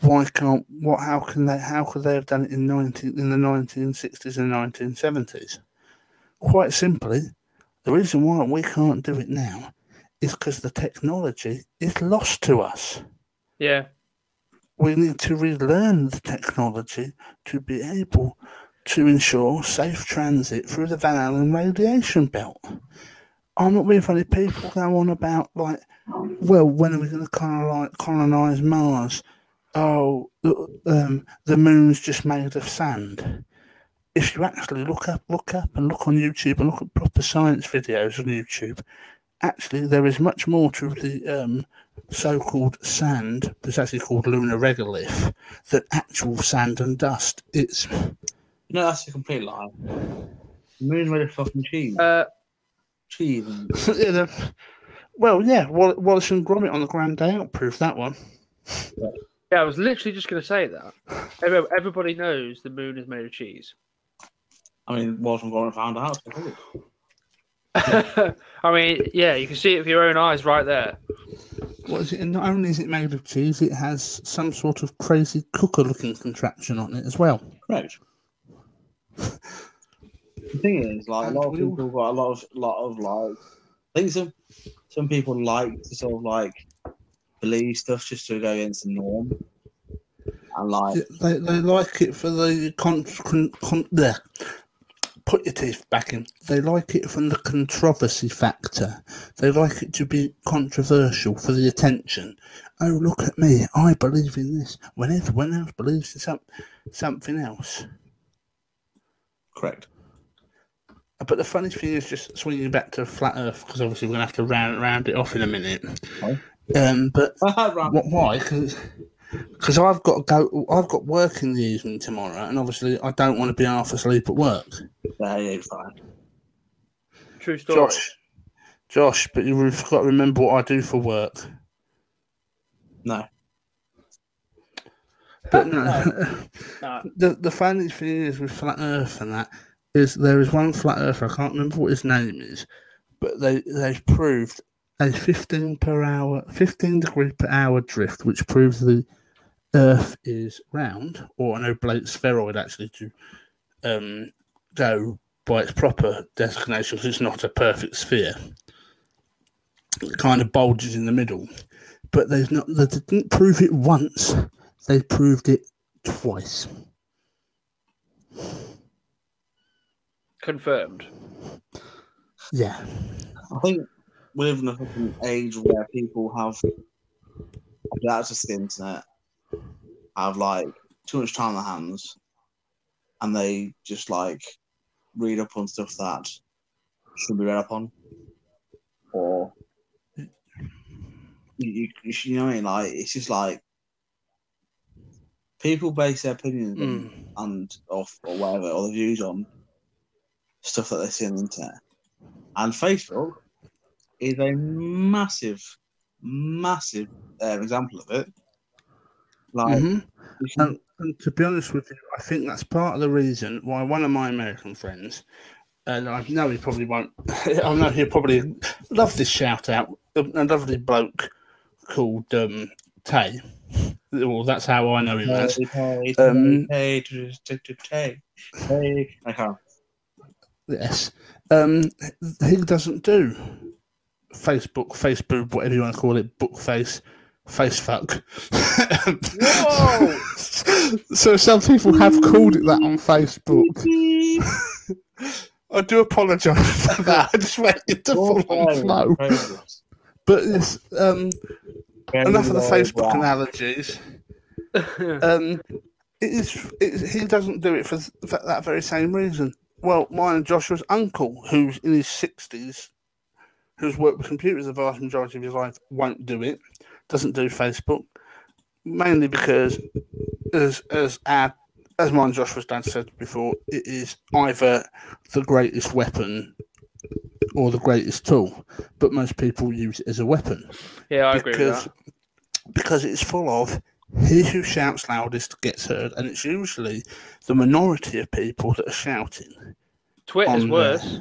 why can't what how can they how could they have done it in nineteen in the nineteen sixties and nineteen seventies? Quite simply, the reason why we can't do it now is because the technology is lost to us Yeah. we need to relearn the technology to be able to ensure safe transit through the Van Allen radiation belt. I'm not being funny. People go on about like, well, when are we going to colonize, colonize Mars? Oh, the, um, the moon's just made of sand. If you actually look up, look up, and look on YouTube and look at proper science videos on YouTube, actually there is much more to the um, so-called sand that's actually called lunar regolith than actual sand and dust. It's You know, that's a complete lie. The moon's made of fucking cheese. Uh, cheese and Yeah, the- well, yeah, Wall- Wallace and Gromit on the Grand Day Out proved that one. yeah, I was literally just going to say that. Every- Everybody knows the moon is made of cheese. I mean, Walton Gordon found out. I mean, yeah, you can see it with your own eyes right there. What is it? And not only is it made of cheese, it has some sort of crazy cooker-looking contraption on it as well. Correct. The thing is, like a lot of And we all- people got a lot of lot of like. I think some some people like to sort of like believe stuff just to go against the norm, and like They, they like it for the con, con, con there. Put your teeth back in. They like it from the controversy factor. They like it to be controversial for the attention. Oh, look at me! I believe in this when everyone else believes in some, something else. correct. But the funny thing is, just swinging back to flat Earth, because obviously we're gonna have to round round it off in a minute. Okay. Um, but What, why? Because I've got to go. I've got work in the evening tomorrow, and obviously I don't want to be half asleep at work. Yeah, yeah, fine. True story. Josh, Josh, but you've got to remember what I do for work. No. But no, No. the the funny thing is with flat Earth and that is there is one flat earther. I can't remember what his name is, but they they've proved a fifteen per hour, fifteen degree per hour drift, which proves the Earth is round or an oblate spheroid actually to um, go by its proper designation because it's not a perfect sphere. It kind of bulges in the middle, but they've not. They didn't prove it once. They proved it twice. Confirmed. Yeah. I think we live in a fucking age where people have access to the internet, have like too much time on their hands, and they just like read up on stuff that shouldn't be read up on, or you, you, you know what I mean? Like it's just like people base their opinions Mm. and off or whatever or their views on stuff that they see on the internet, and Facebook is a massive, massive um, example of it. Like, Mhm. And, and to be honest with you, I think that's part of the reason why one of my American friends, and I know he probably won't, I know he'll probably love this shout out, a lovely bloke called um, Tay. Well, that's how I know him as. Hey, Um, hey. I can't. Yes. Um, he doesn't do Facebook, Facebook, whatever you want to call it, book face, face fuck. So some people have called it that on Facebook. I do apologise for that. I just went to full on flow. But yes, um, enough of the Facebook analogies. Um, it is, it is, he doesn't do it for, th- for that very same reason. Well, mine and Joshua's uncle, who's in his 60s, who's worked with computers the vast majority of his life, won't do it, doesn't do Facebook, mainly because, as as our, as mine and Joshua's dad said before, it is either the greatest weapon or the greatest tool, but most people use it as a weapon yeah, I agree with because that. because it's full of he who shouts loudest gets heard, and it's usually the minority of people that are shouting. Twitter's worse.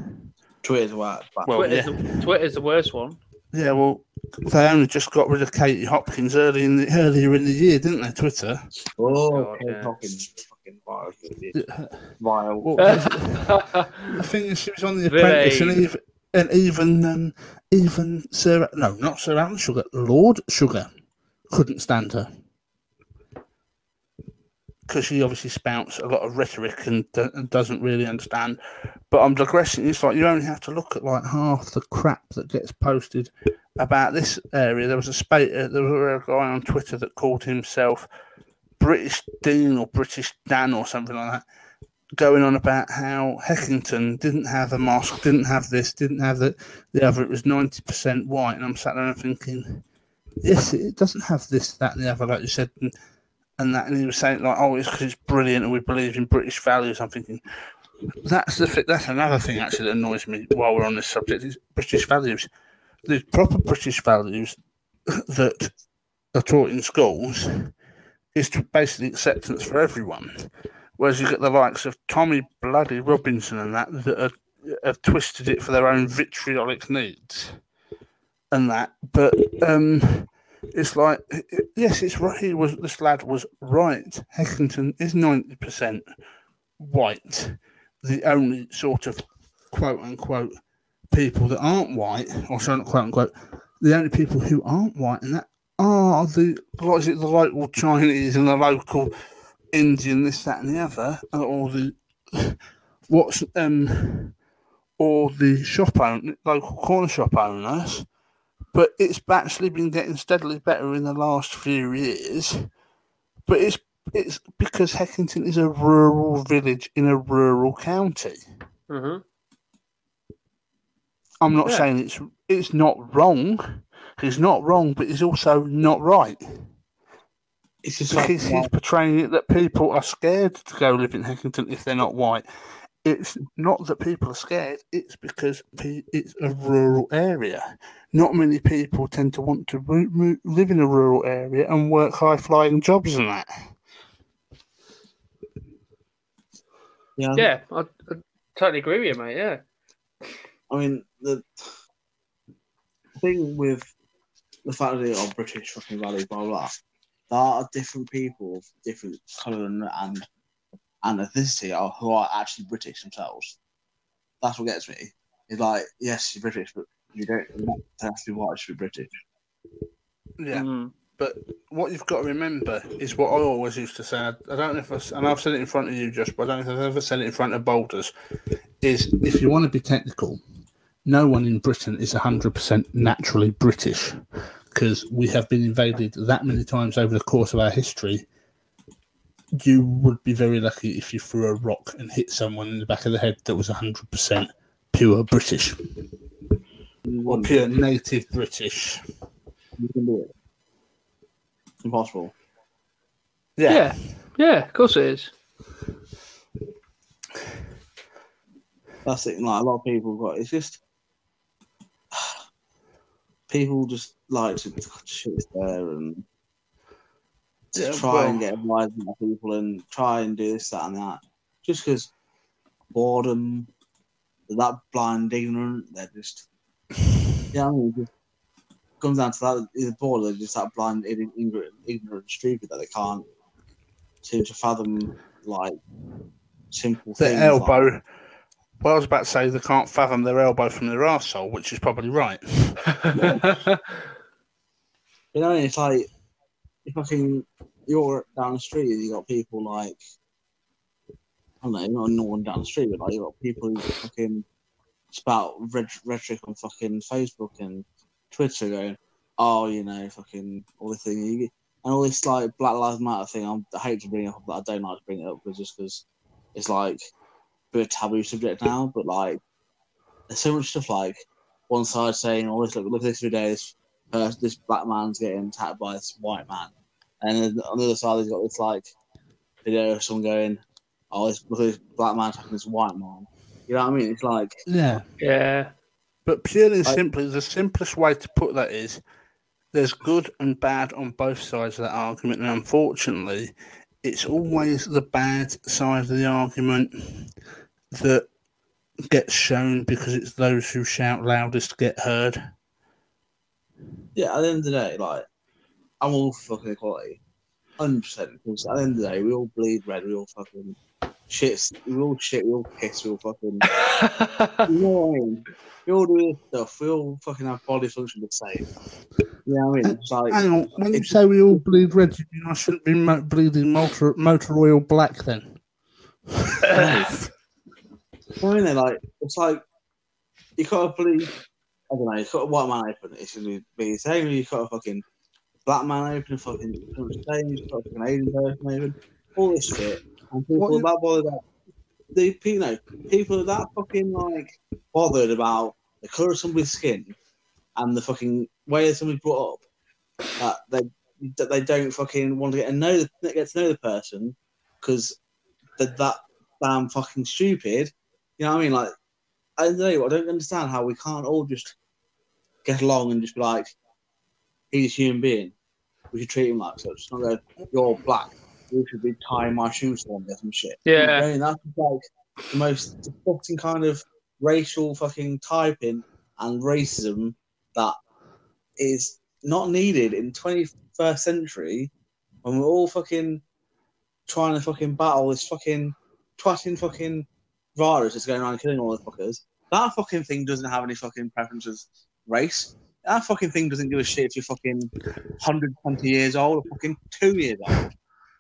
Twitter's worse. But Well, Twitter's, yeah, the, Twitter's the worst one. yeah. Well, they only just got rid of Katie Hopkins early in the earlier in the year, didn't they? Twitter. oh, God, okay, yeah. fucking, fucking vile. Yeah. Vile. Well, I think she was on the Really? Apprentice, and even and even um, even Sir no, not Sir Alan Sugar, Lord Sugar couldn't stand her because she obviously spouts a lot of rhetoric and, do- and doesn't really understand. But I'm digressing. It's like you only have to look at like half the crap that gets posted about this area. There was a spa- uh, there was a guy on Twitter that called himself British Dean or British Dan or something like that going on about how Heckington didn't have a mosque, didn't have this, didn't have the, the other. It was 90% white. And I'm sat there thinking, yes, it doesn't have this, that, and the other, like you said. And, and that, and he was saying, like, oh, it's because it's brilliant and we believe in British values. I'm thinking, that's the that's another thing actually that annoys me while we're on this subject is British values. The proper British values that are taught in schools is to basically acceptance for everyone. Whereas you get the likes of Tommy Bloody Robinson and that that are, have twisted it for their own vitriolic needs and that. But um, it's like, yes, it's right. He was this lad was right. Heckington is ninety percent white. The only sort of quote unquote people that aren't white, or sorry, not quote unquote, the only people who aren't white, and that are the what is it, the local Chinese and the local Indian, this, that, and the other, or the what's um, or the shop owner, local corner shop owners. But it's actually been getting steadily better in the last few years. But it's it's because Heckington is a rural village in a rural county. hmm I'm not Yeah. saying it's it's not wrong. He's not wrong, but he's also not right. It's just like, Because he's portraying it that people are scared to go live in Heckington if they're not white. It's not that people are scared, it's because it's a rural area. Not many people tend to want to ro- ro- live in a rural area and work high flying jobs and that. Yeah. Yeah, I, I totally agree with you, mate. Yeah. I mean, the thing with the fact that they are British fucking value, blah, blah, blah, there are different people of different colour and, and, and ethnicity are, who are actually British themselves. That's what gets me. It's like, yes, you're British, but you don't, have to be white to be British. Yeah. Mm. But what you've got to remember is what I always used to say. I I don't know if I, s- and I've said it in front of you, Josh, but I don't know if I've ever said it in front of Boulders. Is if you want to be technical, no one in Britain is 100% naturally British because we have been invaded that many times over the course of our history. You would be very lucky if you threw a rock and hit someone in the back of the head that was 100% pure British You or mm. pure native British. You can do it. Impossible. Yeah. yeah. of course it is. That's it. Like a lot of people got. It's just people just like to shit there and to Yeah, try and get advice from people and try and do this, that, and that. Just because boredom, that blind, ignorant, they're just. Yeah, I mean, just comes down to that. Either bored, they're just that blind, ign- ignorant, ignorant, stupid that they can't seem to fathom like simple Their things. elbow. Well, I was about to say they can't fathom their elbow from their arsehole, which is probably right. You know, it's like can, you're down the street and you got people like, I don't know, not no one down the street, but like you got people who fucking spout rhetoric on fucking Facebook and Twitter going, oh, you know, fucking all this thing, and all this like Black Lives Matter thing. I'm, I hate to bring it up, but I don't like to bring it up because just because it's like a bit of taboo subject now, but like there's so much stuff like one side saying, oh, look, look at this video, this uh, this black man's getting attacked by this white man, and then on the other side he's got this like video of someone going, "Oh, this, look at this black man attacking this white man." You know what I mean? It's like Yeah. yeah. But purely and I- simply, the simplest way to put that is there's good and bad on both sides of that argument. And unfortunately, it's always the bad side of the argument that gets shown because it's those who shout loudest get heard. Yeah. At the end of the day, like I'm all fucking equality, hundred percent. Because at the end of the day, we all bleed red. We all fucking shit. We all shit. We all piss. We all fucking. You know what I mean? We all do this stuff. We all fucking have body function the same. You know what I mean? It's like Hang on, when you say we all bleed red, you mean I shouldn't be mo- bleeding motor, motor oil black then? I mean, they're like, it's like, you got to believe, I don't know, you got a white man open, it should be the same, you got a fucking black man open, fucking, same, got a fucking Asian person open, all this shit. And people What are that bothered about, the, you know, people are that fucking, like, bothered about the colour of somebody's skin and the fucking way that somebody's brought up that they, that they don't fucking want to get to know, the, get to know the person because they're that damn fucking stupid. You know what I mean? Like, I don't know. I don't understand how we can't all just get along and just be like, he's a human being. We should treat him like such. Not go, you're black. You should be tying my shoes or some shit. You know what I yeah. mean? That's like the most disgusting kind of racial fucking typing and racism that is not needed in 21st century when we're all fucking trying to fucking battle this fucking twatting fucking virus that's going around killing all the fuckers. That fucking thing doesn't have any fucking preferences race. That fucking thing doesn't give a shit if you're fucking 120 years old or fucking two years old.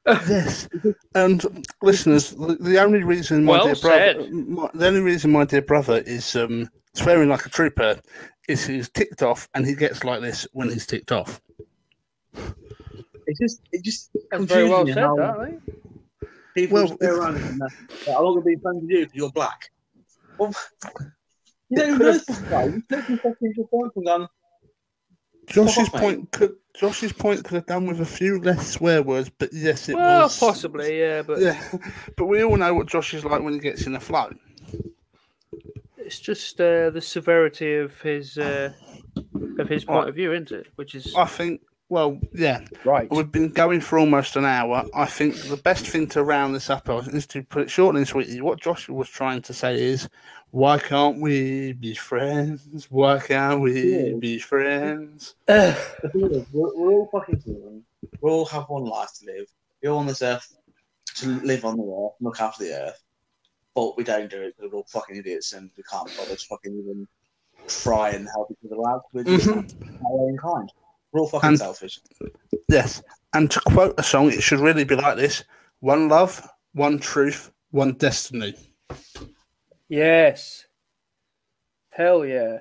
Yes, and listeners, the, the only reason my Well dear brother, my, the only reason my dear brother is um, swearing like a trooper is he's ticked off, and he gets like this when he's ticked off. It's just, it just That's very well said, how that, mate. People Well, just go around and uh, I'm not going to be friends with you because you're black. Well, you don't It know could've- this guy. You take some fucking your point and gone, Josh's Fuck off, mate. point could Josh's point could have done with a few less swear words, but yes, it well, was possibly, yeah, but Yeah, but we all know what Josh is like when he gets in a flow. it's just uh, the severity of his uh, of his point of view, isn't it? Which is I think. Well, yeah, right. we've been going for almost an hour. I think the best thing to round this up is to put it short and sweet. What Josh was trying to say is, why can't we be friends? Why can't we Yeah. be friends? The thing is, we're, we're all fucking human. We all have one life to live. We're all on this earth to live on the earth, look after the earth. But we don't do it because we're all fucking idiots and we can't bother to fucking even try and help each other out. We're just Mhm. our own kind. We're all fucking And- selfish. Yes, and to quote a song, it should really be like this: one love, one truth, one destiny. Yes. Hell yeah.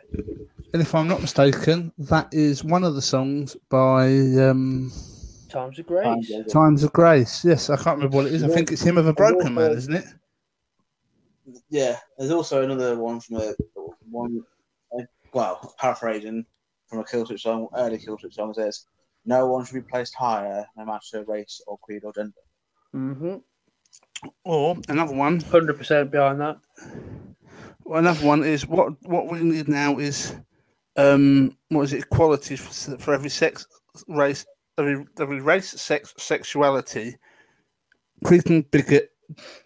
And if I'm not mistaken, that is one of the songs by um, Times of grace. Times of Grace. Yes, I can't remember what it is. I think it's Hymn of a Broken Man, isn't it? Yeah, there's also another one from a one. Well, paraphrasing from a Killswitch song, early Killswitch song says, "No one should be placed higher, no matter race or creed or gender." Mm-hmm. Or another one. Hundred percent behind that. Well, another one is what what we need now is um what is it equality for, for every sex race every every race sex sexuality. Creed bigot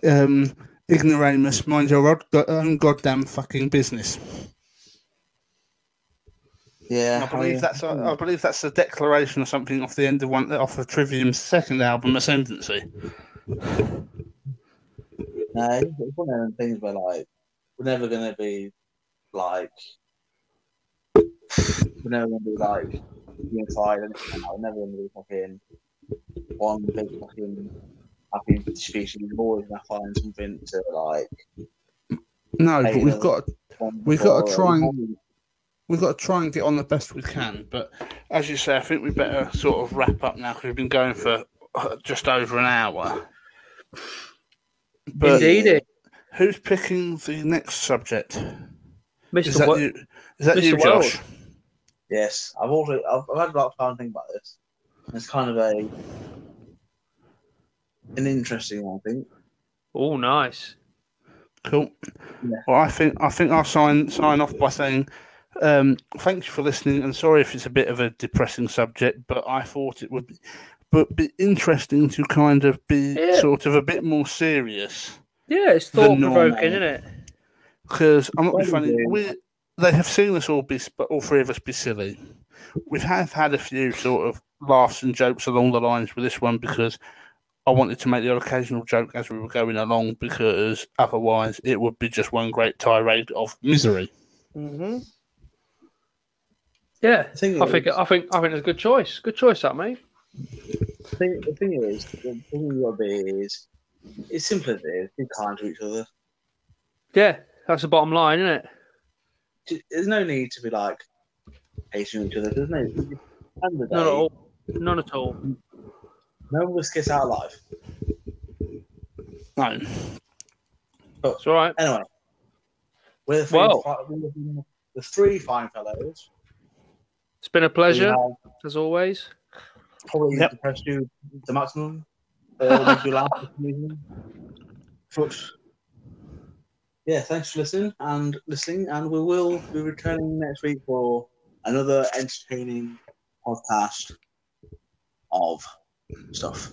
um ignoramus. Mind your own own goddamn fucking business. Yeah, I believe that's a, I believe that's a declaration or something off the end of one off of Trivium's second album Ascendancy No, it's one of them things where like we're never gonna be like we're never gonna be like unified and we're never gonna be fucking one big fucking happy species. We're always gonna find something to like. no but we've got We've got to try and- we've got to try and get on the best we can. But as you say, I think we better sort of wrap up now because we've been going for uh, just over an hour. But Indeed, who's picking the next subject? Is that Wo- you? Is that Mr. you, World. Josh? Yes, I've also I've, I've had a lot of time to think about this. It's kind of a an interesting one, I think. Oh, nice. Cool. Yeah. Well, I think I think I'll sign sign off by saying um, thank you for listening, and sorry if it's a bit of a depressing subject, but I thought it would be, but be interesting to kind of be Yeah. sort of a bit more serious Yeah, it's thought normal. provoking, isn't it? because I'm not being funny. We they have seen us all be, sp- all three of us be silly. We have had a few sort of laughs and jokes along the lines with this one because I wanted to make the occasional joke as we were going along because otherwise it would be just one great tirade of misery. Mm-hmm. Yeah, The thing I is- think I think I think it's a good choice. Good choice, that mate. The thing, the thing is, the thing you got is, it's simple as it is. Be kind to each other. Yeah, that's the bottom line, isn't it? There's no need to be like hating each other. There's no. At the end the day, None at all. None at all. No one gets out alive. No. It's all right. Anyway, we're the three, Well. fi- the- the three fine fellows. It's been a pleasure, have as always. Probably Yep. depressed you the maximum, or make you laugh. for some reason. But yeah, thanks for listening and listening, and we will be returning next week for another entertaining podcast of stuff.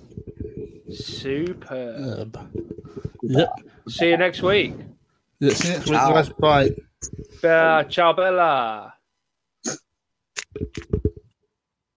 Superb. Yep. See you next week. Yeah, see you next week, Ciao. guys. Bye. Uh, ciao, Bella.